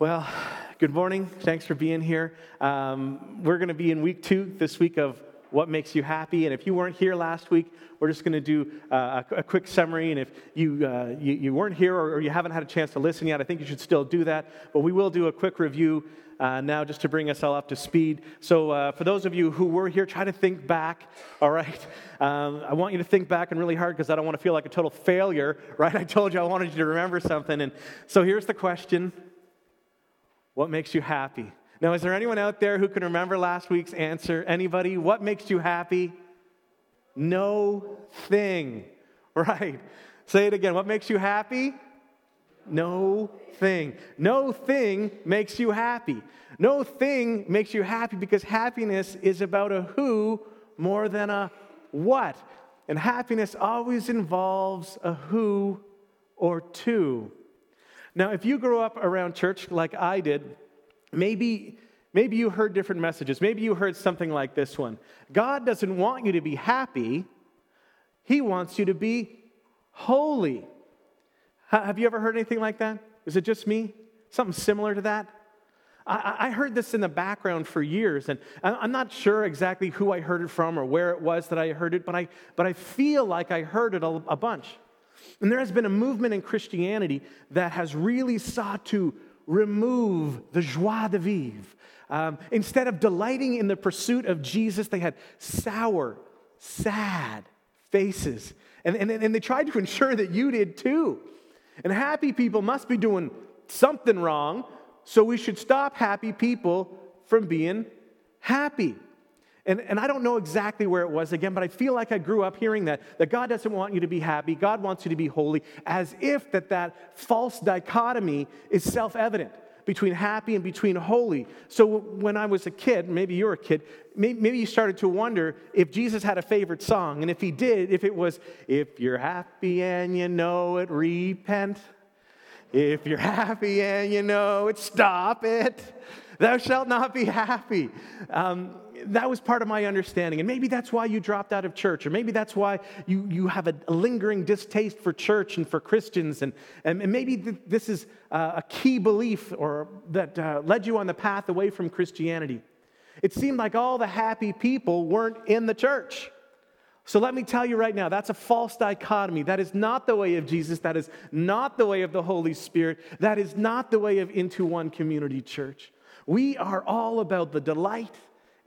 Well, good morning. Thanks for being here. Um, we're going to be in week two this week of what makes you happy. And if you weren't here last week, we're just going to do uh, a, a, quick summary. And if you, uh, you, you, weren't here or, or, you haven't had a chance to listen yet, I think you should still do that. But we will do a quick review uh, now just to bring us all up to speed. So, uh, for those of you who were here, try to think back, all right? Um, I want you to think back and really hard because I don't want to feel like a total failure, right? I told you I wanted you to remember something. And so, here's the question What makes you happy? Now, is there anyone out there who can remember last week's answer? Anybody? What makes you happy? No thing. Right. Say it again. What makes you happy? No thing. No thing makes you happy. No thing makes you happy because happiness is about a who more than a what. And happiness always involves a who or two. Now, if you grew up around church like I did, maybe maybe you heard different messages. Maybe you heard something like this one. God doesn't want you to be happy. He wants you to be holy. Have you ever heard anything like that? Is it just me? Something similar to that? I, heard this in the background for years, and I'm not sure exactly who I heard it from or where it was that I heard it, but I, but I feel like I heard it a bunch. And there has been a movement in Christianity that has really sought to remove the joie de vivre. Um, instead of delighting in the pursuit of Jesus, they had sour, sad faces. And, and, and they tried to ensure that you did too. And happy people must be doing something wrong, so we should stop happy people from being happy. And, and I don't know exactly where it was again, but I feel like I grew up hearing that, that God doesn't want you to be happy, God wants you to be holy, as if that, that false dichotomy is self evident between happy and between holy. So when I was a kid, maybe you're a kid, maybe you started to wonder if Jesus had a favorite song. And if he did, if it was, if you're happy and you know it, repent. If you're happy and you know it, stop it. Thou shalt not be happy. Um, that was part of my understanding. And maybe that's why you dropped out of church, or maybe that's why you, you have a, lingering distaste for church and for Christians. And, and, and maybe th- this is uh, a key belief or that uh, led you on the path away from Christianity. It seemed like all the happy people weren't in the church. So let me tell you right now, that's a false dichotomy. That is not the way of Jesus. That is not the way of the Holy Spirit. That is not the way of Into One Community Church. We are all about the delight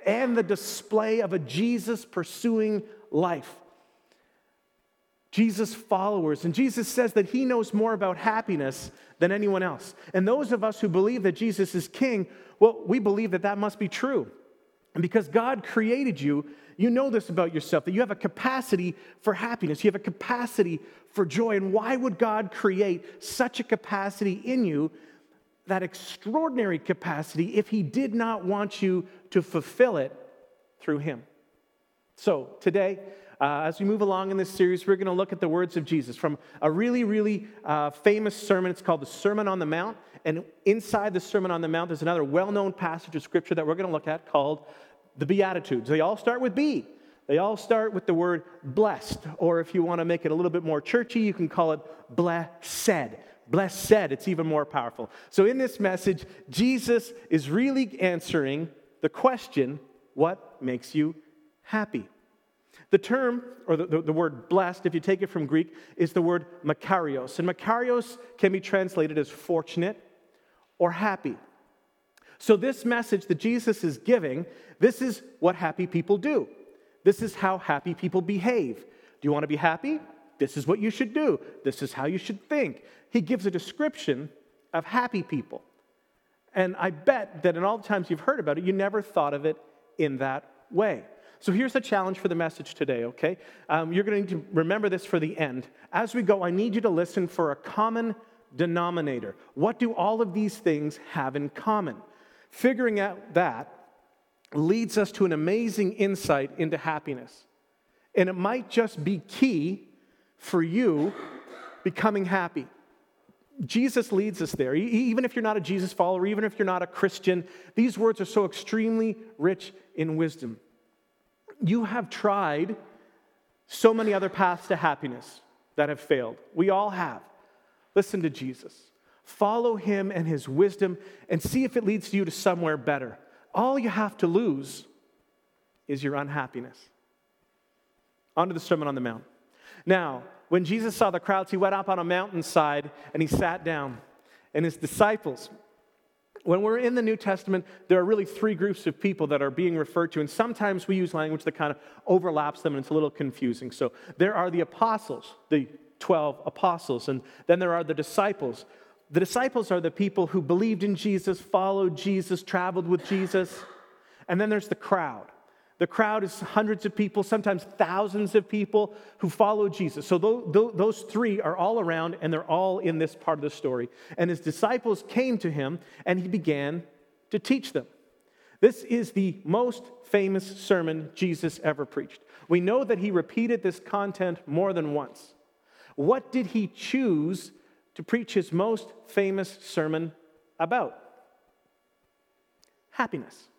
and the display of a Jesus pursuing life. Jesus followers. And Jesus says that he knows more about happiness than anyone else. And those of us who believe that Jesus is king, well, we believe that that must be true. And because God created you, you know this about yourself that you have a capacity for happiness, you have a capacity for joy. And why would God create such a capacity in you that extraordinary capacity if he did not want you to fulfill it through him. So, today, uh, as we move along in this series, we're going to look at the words of Jesus from a really, really uh, famous sermon. It's called the Sermon on the Mount. And inside the Sermon on the Mount, there's another well known passage of scripture that we're going to look at called the Beatitudes. They all start with B. They all start with the word blessed, or if you want to make it a little bit more churchy, you can call it blessed. Blessed, said, it's even more powerful. So, in this message, Jesus is really answering the question what makes you happy? The term, or the, the, the, word blessed, if you take it from Greek, is the word makarios. And makarios can be translated as fortunate or happy. So, this message that Jesus is giving, this is what happy people do. This is how happy people behave. Do you want to be happy? This is what you should do. This is how you should think. He gives a description of happy people. And I bet that in all the times you've heard about it, you never thought of it in that way. So here's the challenge for the message today, okay? Um, you're going to remember this for the end. As we go, I need you to listen for a common denominator. What do all of these things have in common? Figuring out that leads us to an amazing insight into happiness. And it might just be key for you becoming happy. Jesus leads us there. Even if you're not a Jesus follower, even if you're not a Christian, these words are so extremely rich in wisdom. You have tried so many other paths to happiness that have failed. We all have. Listen to Jesus. Follow him and his wisdom and see if it leads you to somewhere better. All you have to lose is your unhappiness. On to the Sermon on the Mount. Now, when Jesus saw the crowds, he went up on a mountainside and he sat down. And his disciples, when we're in the New Testament, there are really three groups of people that are being referred to, and sometimes we use language that kind of overlaps them and it's a little confusing. So there are the apostles, the 12 apostles, and then there are the disciples. The disciples are the people who believed in Jesus, followed Jesus, traveled with Jesus, and then there's the crowd. The crowd is hundreds of people, sometimes thousands of people who follow Jesus. So those three are all around and they're all in this part of the story. And his disciples came to him and he began to teach them. This is the most famous sermon Jesus ever preached. We know that he repeated this content more than once. What did he choose to preach his most famous sermon about? Happiness.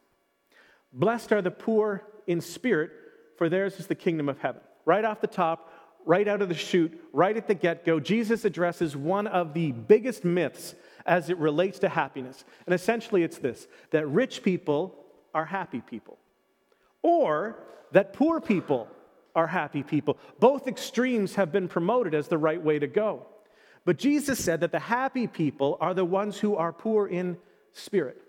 Blessed are the poor in spirit, for theirs is the kingdom of heaven. Right off the top, right out of the chute, right at the get go, Jesus addresses one of the biggest myths as it relates to happiness. And essentially, it's this that rich people are happy people, or that poor people are happy people. Both extremes have been promoted as the right way to go. But Jesus said that the happy people are the ones who are poor in spirit.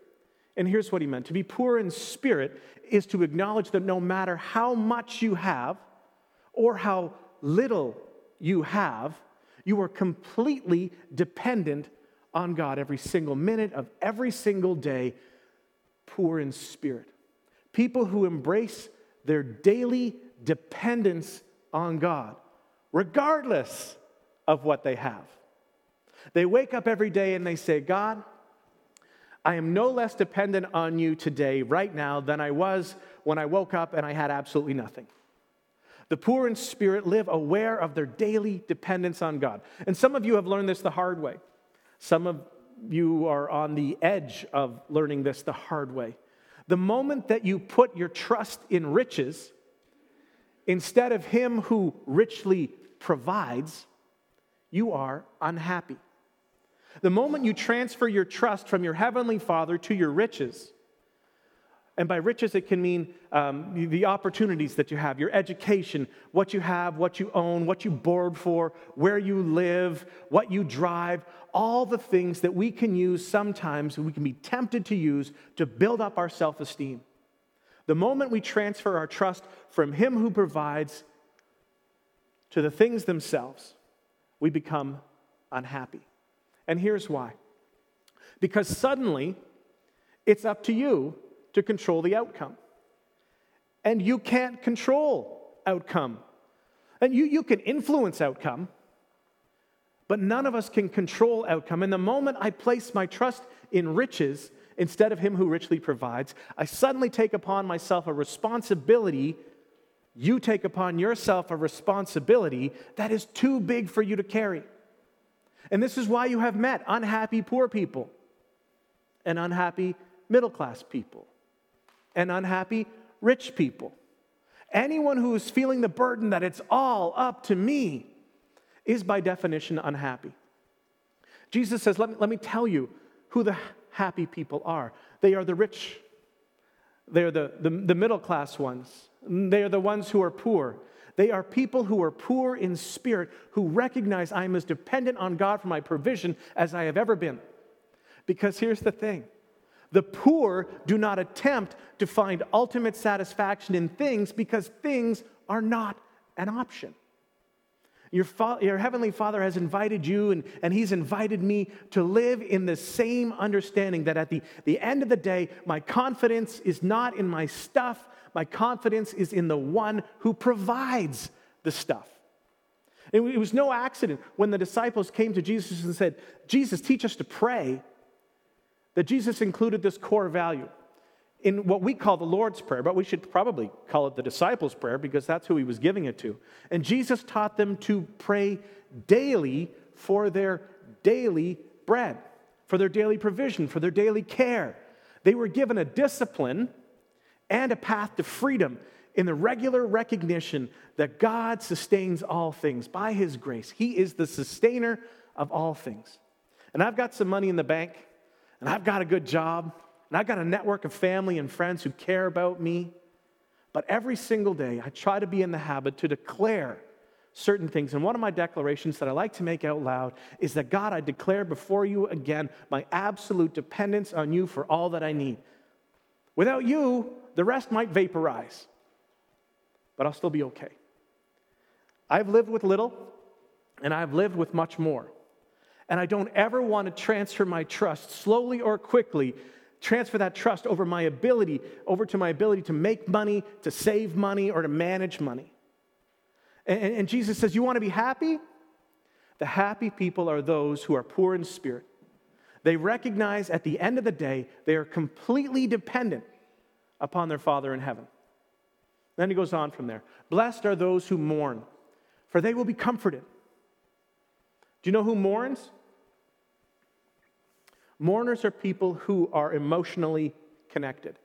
And here's what he meant to be poor in spirit is to acknowledge that no matter how much you have or how little you have, you are completely dependent on God every single minute of every single day, poor in spirit. People who embrace their daily dependence on God, regardless of what they have. They wake up every day and they say, God, I am no less dependent on you today, right now, than I was when I woke up and I had absolutely nothing. The poor in spirit live aware of their daily dependence on God. And some of you have learned this the hard way. Some of you are on the edge of learning this the hard way. The moment that you put your trust in riches instead of Him who richly provides, you are unhappy. The moment you transfer your trust from your heavenly Father to your riches, and by riches, it can mean um, the opportunities that you have, your education, what you have, what you own, what you borrowed for, where you live, what you drive, all the things that we can use sometimes, we can be tempted to use to build up our self esteem. The moment we transfer our trust from Him who provides to the things themselves, we become unhappy. And here's why because suddenly it's up to you to control the outcome. And you can't control outcome. And you, you can influence outcome, but none of us can control outcome. And the moment I place my trust in riches instead of Him who richly provides, I suddenly take upon myself a responsibility. You take upon yourself a responsibility that is too big for you to carry. And this is why you have met unhappy poor people, and unhappy middle class people, and unhappy rich people. Anyone who is feeling the burden that it's all up to me is by definition unhappy. Jesus says, Let me, let me tell you who the happy people are. They are the rich, they are the, the, the middle class ones, they are the ones who are poor. They are people who are poor in spirit, who recognize I am as dependent on God for my provision as I have ever been. Because here's the thing the poor do not attempt to find ultimate satisfaction in things because things are not an option. Your, your heavenly Father has invited you and, and He's invited me to live in the same understanding that at the, the end of the day, my confidence is not in my stuff, my confidence is in the one who provides the stuff. And It was no accident when the disciples came to Jesus and said, Jesus, teach us to pray, that Jesus included this core value in what we call the Lord's Prayer, but we should probably call it the disciples' prayer because that's who he was giving it to. And Jesus taught them to pray daily for their daily bread, for their daily provision, for their daily care. They were given a discipline and a path to freedom in the regular recognition that God sustains all things by his grace. He is the sustainer of all things. and I've got some money in the bank, and I've got a good job, and I've got a network of family and friends who care about me. But every single day, I try to be in the habit to declare certain things. And one of my declarations that I like to make out loud is that God, I declare before you again my absolute dependence on you for all that I need. Without you, the rest might vaporize, but I'll still be okay. I've lived with little, and I've lived with much more. And I don't ever want to transfer my trust slowly or quickly, transfer that trust over my ability, over to my ability to make money, to save money, or to manage money. And, and Jesus says, You want to be happy? The happy people are those who are poor in spirit. They recognize at the end of the day they are completely dependent upon their Father in heaven. Then he goes on from there. Blessed are those who mourn, for they will be comforted. Do you know who mourns? Mourners are people who are emotionally connected.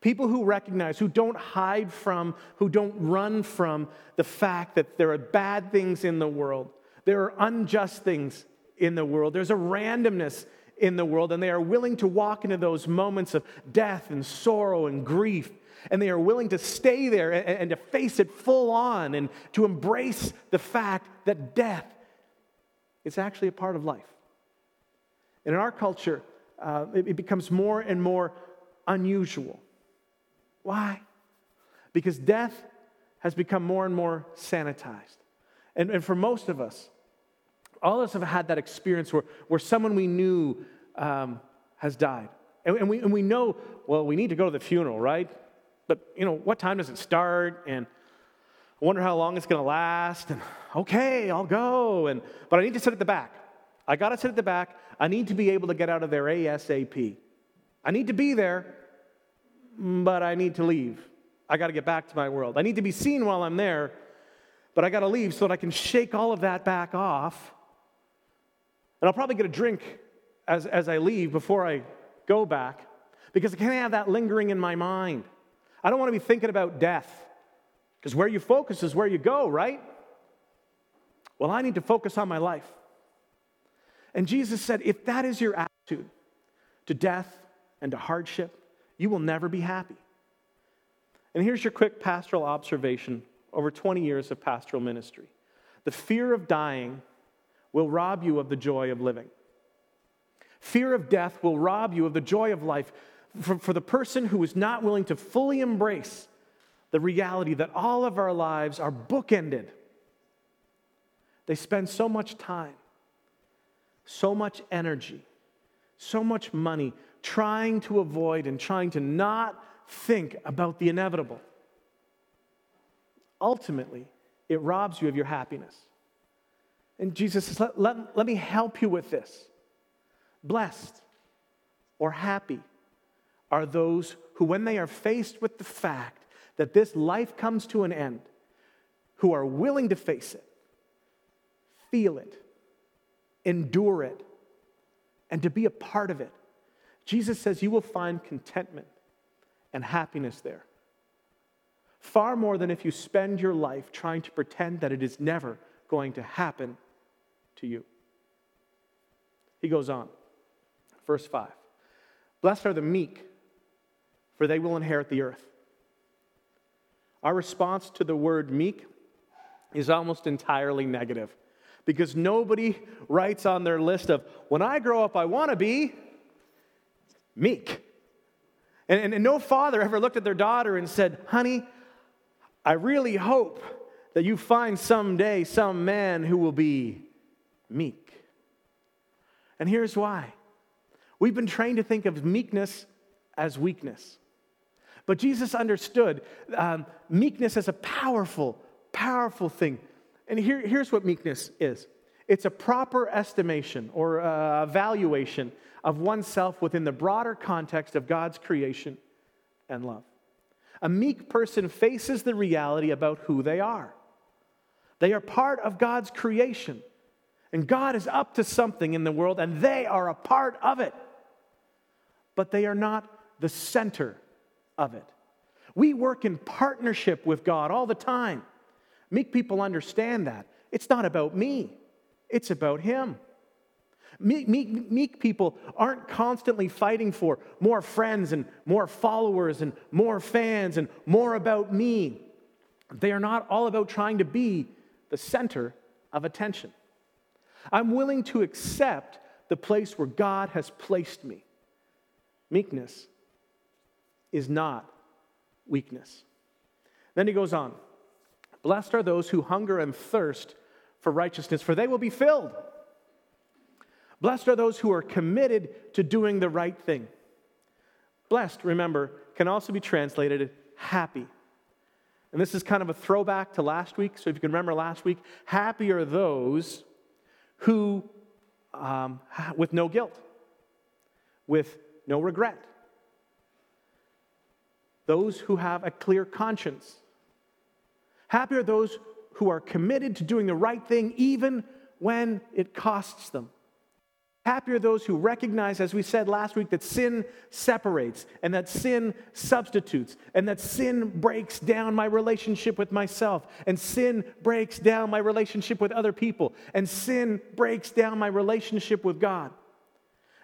People who recognize, who don't hide from, who don't run from the fact that there are bad things in the world. There are unjust things in the world. There's a randomness in the world, and they are willing to walk into those moments of death and sorrow and grief. And they are willing to stay there and, and to face it full on and to embrace the fact that death is actually a part of life. And in our culture, uh, it, it becomes more and more unusual why? Because death has become more and more sanitized. And, and for most of us, all of us have had that experience where, where someone we knew um, has died. And, and, we, and we know, well, we need to go to the funeral, right? But, you know, what time does it start? And I wonder how long it's going to last. And okay, I'll go. And, but I need to sit at the back. I got to sit at the back. I need to be able to get out of there ASAP. I need to be there but I need to leave. I got to get back to my world. I need to be seen while I'm there, but I got to leave so that I can shake all of that back off. And I'll probably get a drink as, as I leave before I go back because I can't have that lingering in my mind. I don't want to be thinking about death because where you focus is where you go, right? Well, I need to focus on my life. And Jesus said, if that is your attitude to death and to hardship, you will never be happy. And here's your quick pastoral observation over 20 years of pastoral ministry the fear of dying will rob you of the joy of living. Fear of death will rob you of the joy of life for, for, the person who is not willing to fully embrace the reality that all of our lives are bookended. They spend so much time, so much energy, so much money trying to avoid and trying to not think about the inevitable. Ultimately, it robs you of your happiness. And Jesus says, let, let, let me help you with this. Blessed or happy are those who, when they are faced with the fact that this life comes to an end, who are willing to face it, feel it, endure it, and to be a part of it Jesus says you will find contentment and happiness there. Far more than if you spend your life trying to pretend that it is never going to happen to you. He goes on, verse 5 Blessed are the meek, for they will inherit the earth. Our response to the word meek is almost entirely negative because nobody writes on their list of, when I grow up, I want to be meek. And, and, and no father ever looked at their daughter and said, Honey, I really hope that you find someday some man who will be meek. And here's why we've been trained to think of meekness as weakness. But Jesus understood um, meekness as a powerful, powerful thing. And here, here's what meekness is it's a proper estimation or uh, evaluation of oneself within the broader context of God's creation and love. A meek person faces the reality about who they are. They are part of God's creation, and God is up to something in the world, and they are a part of it. But they are not the center of it. We work in partnership with God all the time. Meek people understand that. It's not about me, it's about Him. Meek, meek, meek, people aren't constantly fighting for more friends and more followers and more fans and more about me. They are not all about trying to be the center of attention. I'm willing to accept the place where God has placed me. Meekness is not weakness. Then he goes on Blessed are those who hunger and thirst for righteousness, for they will be filled. Blessed are those who are committed to doing the right thing. Blessed, remember, can also be translated happy. And this is kind of a throwback to last week. So if you can remember last week, happy are those who, um, with no guilt, with no regret, those who have a clear conscience. Happy are those who are committed to doing the right thing even when it costs them. Happy are those who recognize, as we said last week, that sin separates and that sin substitutes and that sin breaks down my relationship with myself and sin breaks down my relationship with other people and sin breaks down my relationship with God.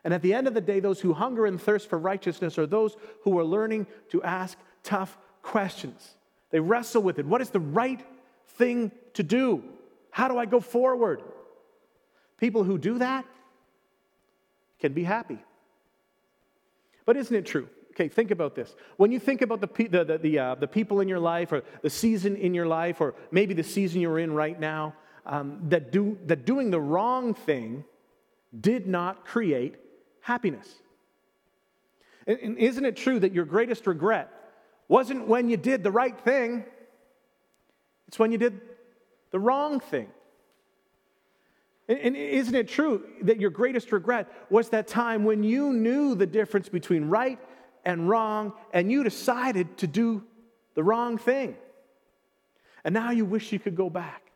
And at the end of the day, those who hunger and thirst for righteousness are those who are learning to ask tough questions. They wrestle with it. What is the right thing to do? How do I go forward? People who do that, can be happy. But isn't it true? Okay, think about this. When you think about the, the, the, the, uh, the people in your life or the season in your life or maybe the season you're in right now, um, that, do, that doing the wrong thing did not create happiness. And, and isn't it true that your greatest regret wasn't when you did the right thing, it's when you did the wrong thing? And isn't it true that your greatest regret was that time when you knew the difference between right and wrong and you decided to do the wrong thing? And now you wish you could go back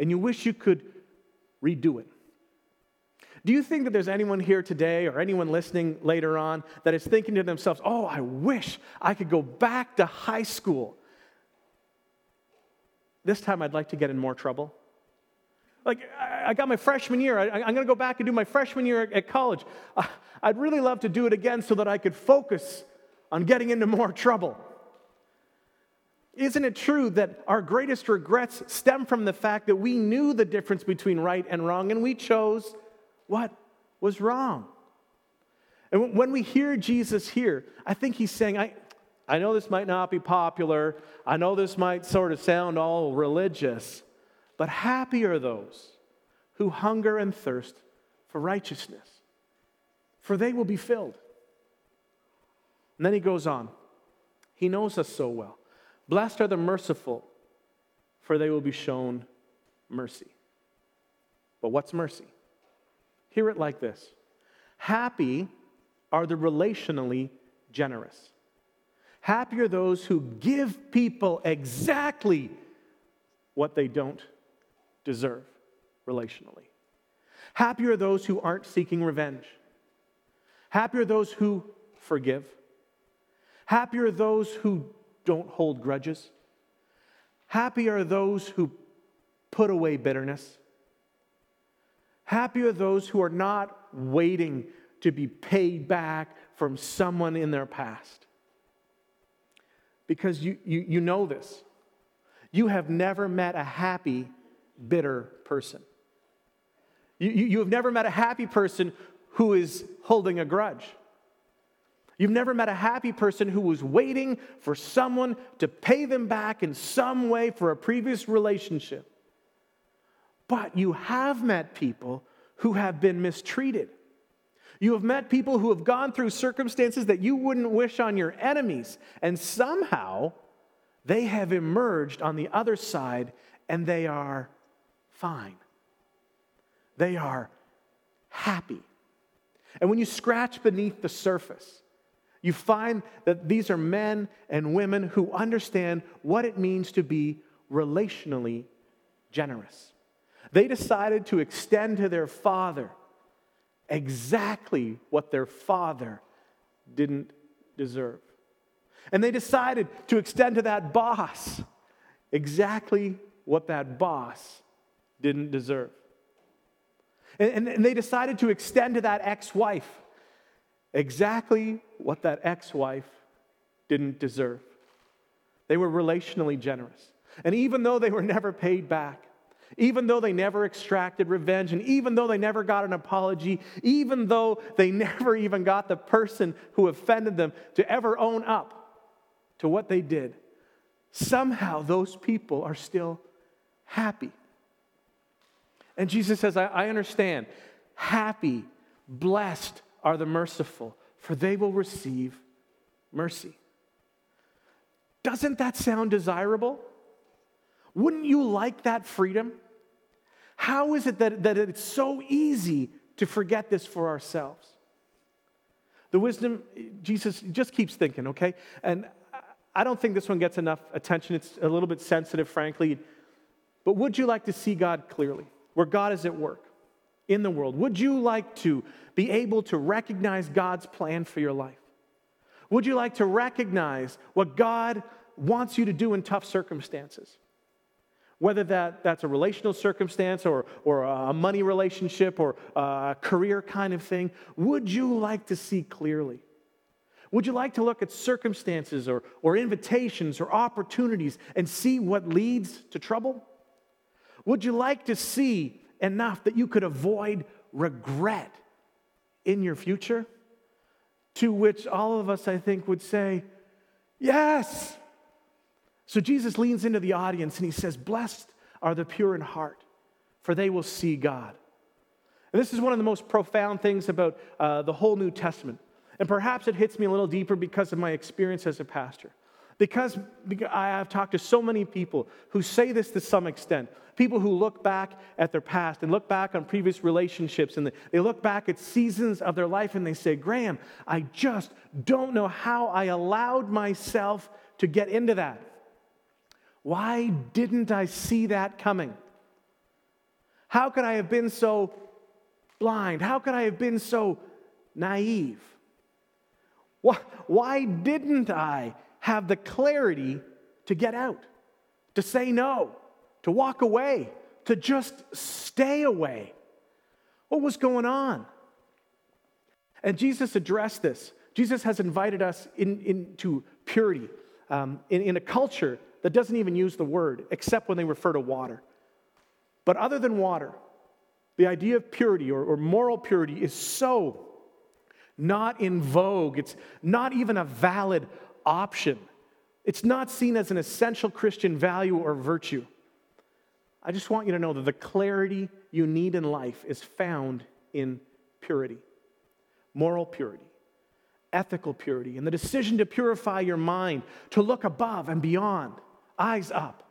and you wish you could redo it. Do you think that there's anyone here today or anyone listening later on that is thinking to themselves, oh, I wish I could go back to high school? This time I'd like to get in more trouble. Like, I got my freshman year. I, am going to go back and do my freshman year at college. Uh, I'd really love to do it again so that I could focus on getting into more trouble. Isn't it true that our greatest regrets stem from the fact that we knew the difference between right and wrong and we chose what was wrong? And when we hear Jesus here, I think he's saying, I, I know this might not be popular. I know this might sort of sound all religious, but happy are those who hunger and thirst for righteousness, for they will be filled. And then he goes on. He knows us so well. Blessed are the merciful, for they will be shown mercy. But what's mercy? Hear it like this Happy are the relationally generous. Happy are those who give people exactly what they don't deserve relationally. Happy are those who aren't seeking revenge. Happy are those who forgive. Happy are those who don't hold grudges. Happy are those who put away bitterness. Happy are those who are not waiting to be paid back from someone in their past. Because you, you, you know this. You have never met a happy bitter person. You, you, you have never met a happy person who is holding a grudge. You've never met a happy person who was waiting for someone to pay them back in some way for a previous relationship. But you have met people who have been mistreated. You have met people who have gone through circumstances that you wouldn't wish on your enemies, and somehow they have emerged on the other side and they are fine. They are happy. And when you scratch beneath the surface, you find that these are men and women who understand what it means to be relationally generous. They decided to extend to their father exactly what their father didn't deserve. And they decided to extend to that boss exactly what that boss didn't deserve. And, and, they decided to extend to that ex wife exactly what that ex wife didn't deserve. They were relationally generous. And even though they were never paid back, even though they never extracted revenge, and even though they never got an apology, even though they never even got the person who offended them to ever own up to what they did, somehow those people are still happy. And Jesus says, I, I understand. Happy, blessed are the merciful, for they will receive mercy. Doesn't that sound desirable? Wouldn't you like that freedom? How is it that, that it's so easy to forget this for ourselves? The wisdom, Jesus just keeps thinking, okay? And I don't think this one gets enough attention. It's a little bit sensitive, frankly. But would you like to see God clearly, where God is at work in the world? Would you like to be able to recognize God's plan for your life? Would you like to recognize what God wants you to do in tough circumstances? Whether that, that's a relational circumstance or, or a money relationship or a career kind of thing, would you like to see clearly? Would you like to look at circumstances or, or invitations or opportunities and see what leads to trouble? Would you like to see enough that you could avoid regret in your future? To which all of us, I think, would say, Yes. So Jesus leans into the audience and he says, Blessed are the pure in heart, for they will see God. And this is one of the most profound things about uh, the whole New Testament. And perhaps it hits me a little deeper because of my experience as a pastor. Because, because I have talked to so many people who say this to some extent. People who look back at their past and look back on previous relationships and they look back at seasons of their life and they say, Graham, I just don't know how I allowed myself to get into that. Why didn't I see that coming? How could I have been so blind? How could I have been so naive? Why, why didn't I have the clarity to get out, to say no, to walk away, to just stay away? What was going on? And Jesus addressed this. Jesus has invited us in, into purity um, in, in a culture that doesn't even use the word except when they refer to water. But other than water, the idea of purity or, or moral purity is so not in vogue. It's not even a valid option. It's not seen as an essential Christian value or virtue. I just want you to know that the clarity you need in life is found in purity, moral purity ethical purity, and the decision to purify your mind, to look above and beyond eyes up.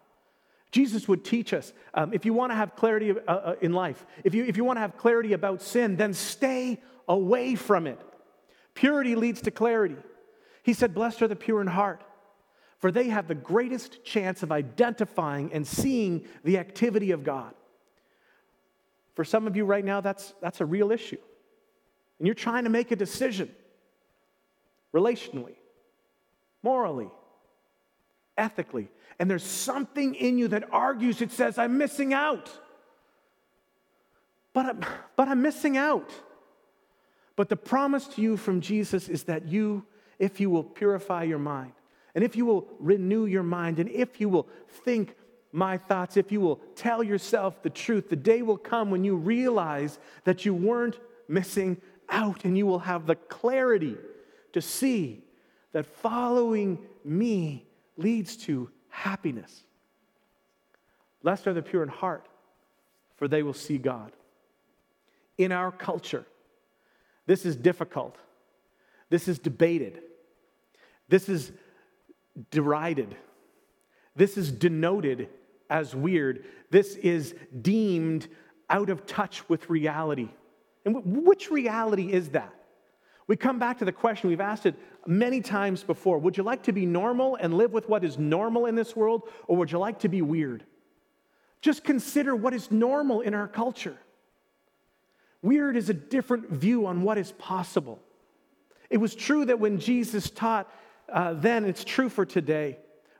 Jesus would teach us um, if you want to have clarity uh, uh, in life, if you, if you want to have clarity about sin, then stay away from it. Purity leads to clarity. He said, Blessed are the pure in heart, for they have the greatest chance of identifying and seeing the activity of God. For some of you right now, that's, that's a real issue. And you're trying to make a decision relationally, morally, ethically. And there's something in you that argues, it says, I'm missing out. But I'm, but I'm missing out. But the promise to you from Jesus is that you, if you will purify your mind, and if you will renew your mind, and if you will think my thoughts, if you will tell yourself the truth, the day will come when you realize that you weren't missing out, and you will have the clarity to see that following me leads to happiness. Blessed are the pure in heart, for they will see God. In our culture, this is difficult. This is debated. This is derided. This is denoted as weird. This is deemed out of touch with reality. And which reality is that? We come back to the question we've asked it many times before Would you like to be normal and live with what is normal in this world, or would you like to be weird? Just consider what is normal in our culture. Weird is a different view on what is possible. It was true that when Jesus taught uh, then, it's true for today.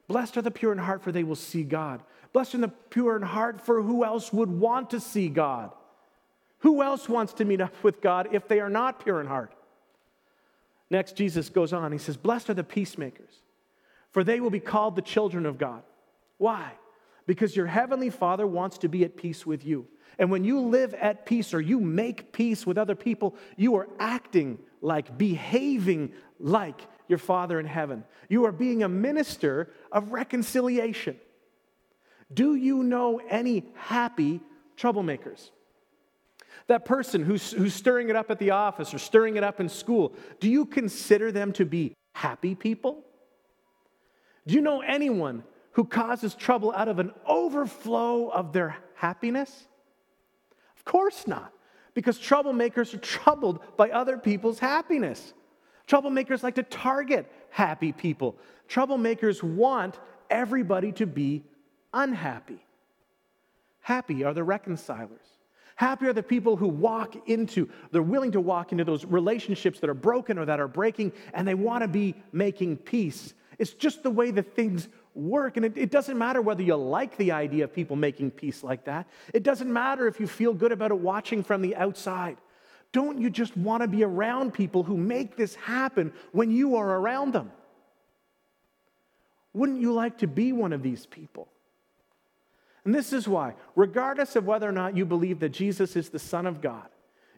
Blessed are the pure in heart, for they will see God. Blessed are the pure in heart, for who else would want to see God? Who else wants to meet up with God if they are not pure in heart? Next, Jesus goes on. He says, Blessed are the peacemakers, for they will be called the children of God. Why? Because your heavenly Father wants to be at peace with you. And when you live at peace or you make peace with other people, you are acting like, behaving like your Father in heaven. You are being a minister of reconciliation. Do you know any happy troublemakers? That person who's, who's stirring it up at the office or stirring it up in school, do you consider them to be happy people? Do you know anyone who causes trouble out of an overflow of their happiness? Of course not, because troublemakers are troubled by other people's happiness. Troublemakers like to target happy people. Troublemakers want everybody to be unhappy. Happy are the reconcilers. Happy are the people who walk into, they're willing to walk into those relationships that are broken or that are breaking, and they want to be making peace. It's just the way that things work. And it, it, doesn't matter whether you like the idea of people making peace like that, it doesn't matter if you feel good about it watching from the outside. Don't you just want to be around people who make this happen when you are around them? Wouldn't you like to be one of these people? And this is why, regardless of whether or not you believe that Jesus is the Son of God,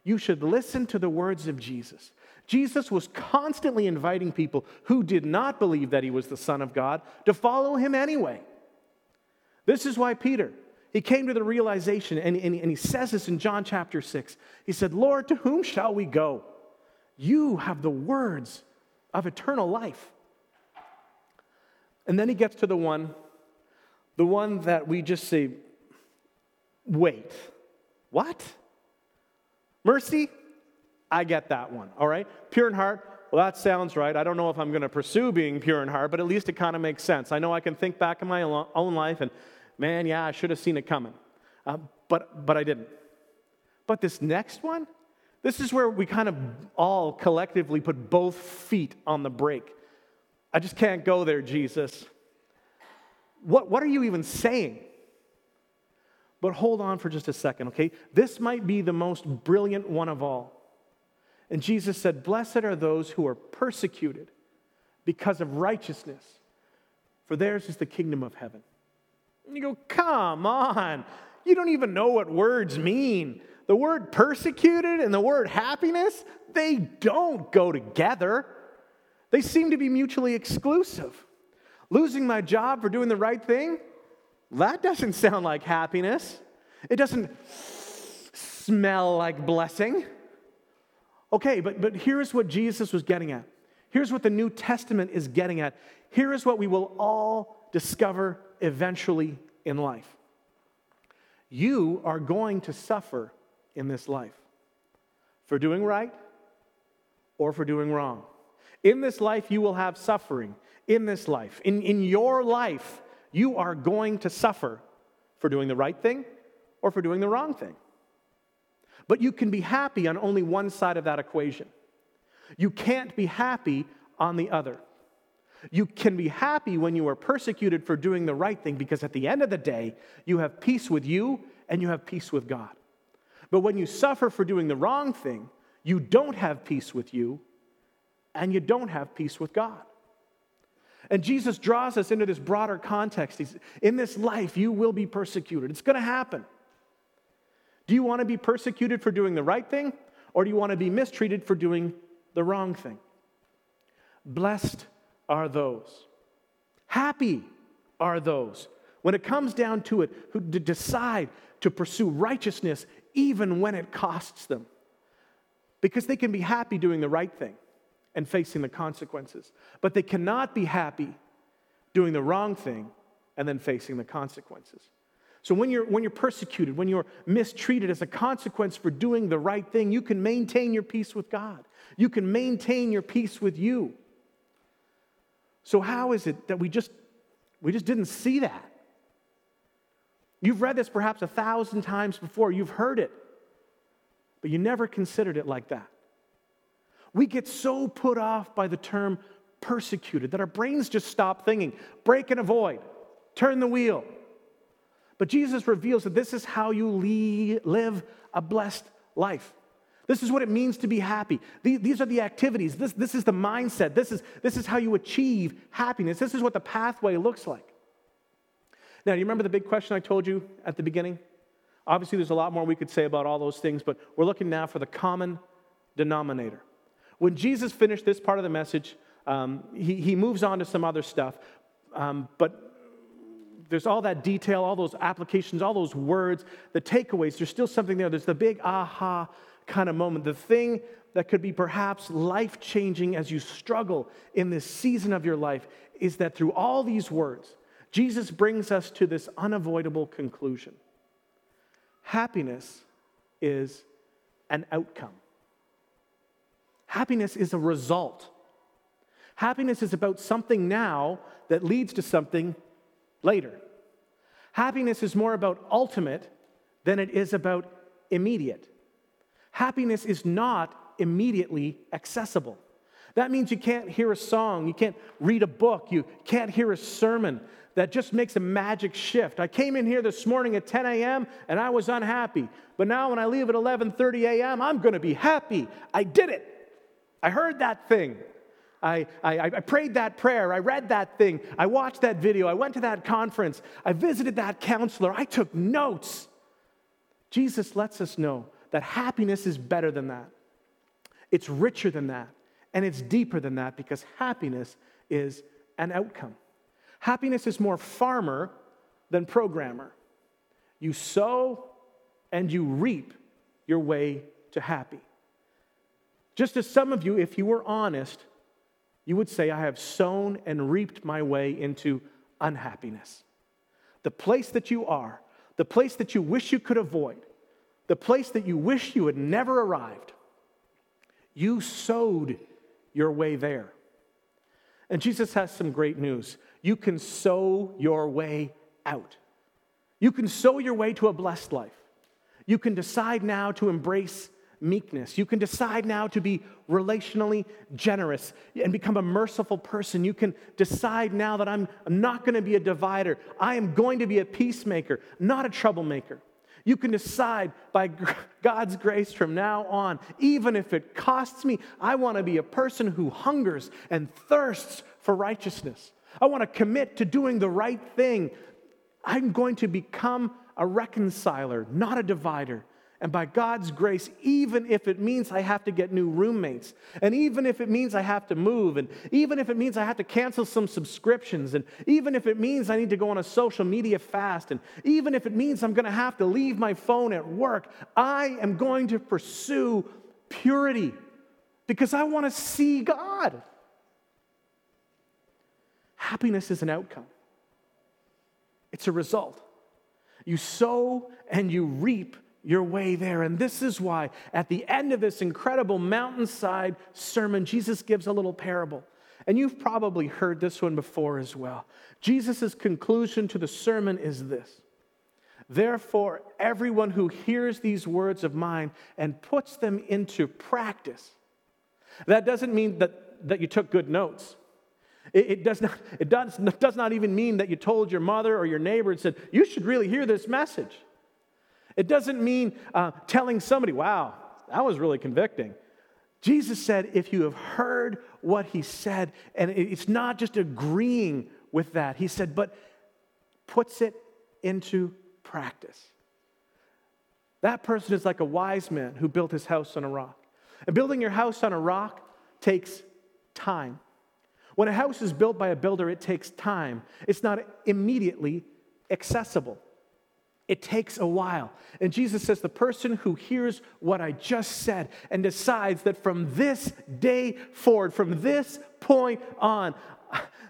you should listen to the words of Jesus. Jesus was constantly inviting people who did not believe that he was the Son of God to follow him anyway. This is why Peter, he came to the realization, and, and, and he says this in John chapter 6. He said, Lord, to whom shall we go? You have the words of eternal life. And then he gets to the one the one that we just say, wait, what? Mercy? I get that one, all right? Pure in heart, well, that sounds right. I don't know if I'm going to pursue being pure in heart, but at least it kind of makes sense. I know I can think back in my own life and, man, yeah, I should have seen it coming. Uh, but, but I didn't. But this next one, this is where we kind of all collectively put both feet on the brake. I just can't go there, Jesus. What, what are you even saying? But hold on for just a second, okay? This might be the most brilliant one of all. And Jesus said, Blessed are those who are persecuted because of righteousness, for theirs is the kingdom of heaven. And you go, Come on. You don't even know what words mean. The word persecuted and the word happiness, they don't go together. They seem to be mutually exclusive. Losing my job for doing the right thing? That doesn't sound like happiness. It doesn't smell like blessing. Okay, but, but here's what Jesus was getting at. Here's what the New Testament is getting at. Here is what we will all discover eventually in life. You are going to suffer in this life for doing right or for doing wrong. In this life, you will have suffering in this life, in, in your life, you are going to suffer for doing the right thing or for doing the wrong thing. But you can be happy on only one side of that equation. You can't be happy on the other. You can be happy when you are persecuted for doing the right thing because at the end of the day, you have peace with you and you have peace with God. But when you suffer for doing the wrong thing, you don't have peace with you and you don't have peace with God. And Jesus draws us into this broader context. He's, in this life, you will be persecuted. It's going to happen. Do you want to be persecuted for doing the right thing, or do you want to be mistreated for doing the wrong thing? Blessed are those. Happy are those. When it comes down to it, who decide to pursue righteousness even when it costs them. Because they can be happy doing the right thing and facing the consequences. But they cannot be happy doing the wrong thing and then facing the consequences. So when you're, when you're persecuted, when you're mistreated as a consequence for doing the right thing, you can maintain your peace with God. You can maintain your peace with you. So how is it that we just we just didn't see that? You've read this perhaps a thousand times before, you've heard it, but you never considered it like that. We get so put off by the term persecuted that our brains just stop thinking, break and avoid, turn the wheel. But Jesus reveals that this is how you live a blessed life. This is what it means to be happy. These are the activities. This, this is the mindset. This is, this is how you achieve happiness. This is what the pathway looks like. Now, do you remember the big question I told you at the beginning? Obviously, there's a lot more we could say about all those things, but we're looking now for the common denominator. When Jesus finished this part of the message, um, he, he moves on to some other stuff, um, but there's all that detail, all those applications, all those words, the takeaways. There's still something there. There's the big aha kind of moment, the thing that could be perhaps life changing as you struggle in this season of your life is that through all these words, Jesus brings us to this unavoidable conclusion happiness is an outcome, happiness is a result. Happiness is about something now that leads to something later. Happiness is more about ultimate than it is about immediate. Happiness is not immediately accessible. That means you can't hear a song, you can't read a book, you can't hear a sermon that just makes a magic shift. I came in here this morning at 10 a.m. and I was unhappy. But now when I leave at 11:30 a.m., I'm going to be happy. I did it. I heard that thing. I, I, I, prayed that prayer. I read that thing. I watched that video. I went to that conference. I visited that counselor. I took notes. Jesus lets us know that happiness is better than that. It's richer than that. And it's deeper than that because happiness is an outcome. Happiness is more farmer than programmer. You sow and you reap your way to happy. Just as some of you, if you were honest, you would say, I have sown and reaped my way into unhappiness. The place that you are, the place that you wish you could avoid, the place that you wish you had never arrived. You sowed your way there. And Jesus has some great news. You can sow your way out. You can sow your way to a blessed life. You can decide now to embrace meekness. You can decide now to be relationally generous and become a merciful person. You can decide now that I'm not going to be a divider. I am going to be a peacemaker, not a troublemaker. You can decide by God's grace from now on, even if it costs me, I want to be a person who hungers and thirsts for righteousness. I want to commit to doing the right thing. I'm going to become a reconciler, not a divider. And by God's grace, even if it means I have to get new roommates, and even if it means I have to move, and even if it means I have to cancel some subscriptions, and even if it means I need to go on a social media fast, and even if it means I'm going to have to leave my phone at work, I am going to pursue purity because I want to see God. Happiness is an outcome, it's a result. You sow and you reap your way there. And this is why, at the end of this incredible mountainside sermon, Jesus gives a little parable. And you've probably heard this one before as well. Jesus' conclusion to the sermon is this Therefore, everyone who hears these words of mine and puts them into practice, that doesn't mean that, that you took good notes. It, it, does not, it does, does not even mean that you told your mother or your neighbor and said, You should really hear this message. It doesn't mean uh, telling somebody, wow, that was really convicting. Jesus said, if you have heard what he said, and it's not just agreeing with that, he said, but puts it into practice. That person is like a wise man who built his house on a rock. And building your house on a rock takes time. When a house is built by a builder, it takes time. It's not immediately accessible. It takes a while. And Jesus says, the person who hears what I just said and decides that from this day forward, from this point on,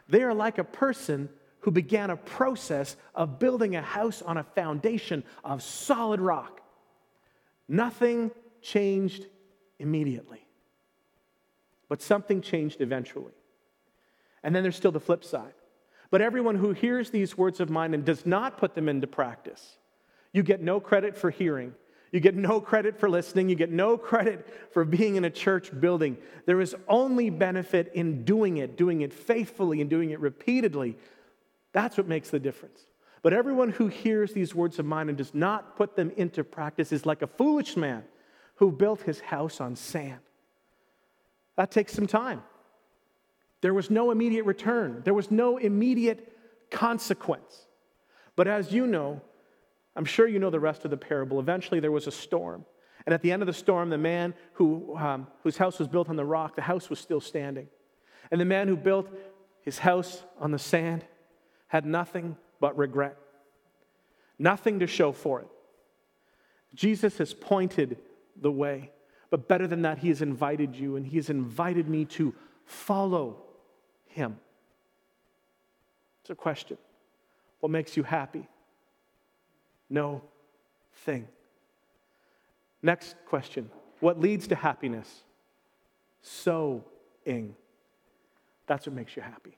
they are like a person who began a process of building a house on a foundation of solid rock. Nothing changed immediately, but something changed eventually. And then there's still the flip side. But everyone who hears these words of mine and does not put them into practice, you get no credit for hearing. You get no credit for listening. You get no credit for being in a church building. There is only benefit in doing it, doing it faithfully, and doing it repeatedly. That's what makes the difference. But everyone who hears these words of mine and does not put them into practice is like a foolish man who built his house on sand. That takes some time. There was no immediate return, there was no immediate consequence. But as you know, I'm sure you know the rest of the parable. Eventually, there was a storm. And at the end of the storm, the man who, um, whose house was built on the rock, the house was still standing. And the man who built his house on the sand had nothing but regret, nothing to show for it. Jesus has pointed the way. But better than that, he has invited you and he has invited me to follow him. It's a question. What makes you happy? No thing. Next question. What leads to happiness? Sowing. That's what makes you happy.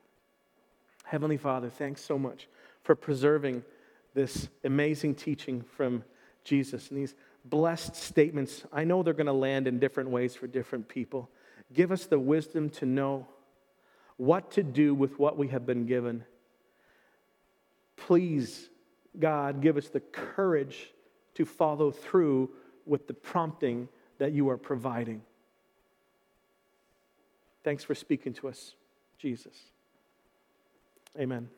Heavenly Father, thanks so much for preserving this amazing teaching from Jesus and these blessed statements. I know they're going to land in different ways for different people. Give us the wisdom to know what to do with what we have been given. Please, God, give us the courage to follow through with the prompting that you are providing. Thanks for speaking to us, Jesus. Amen.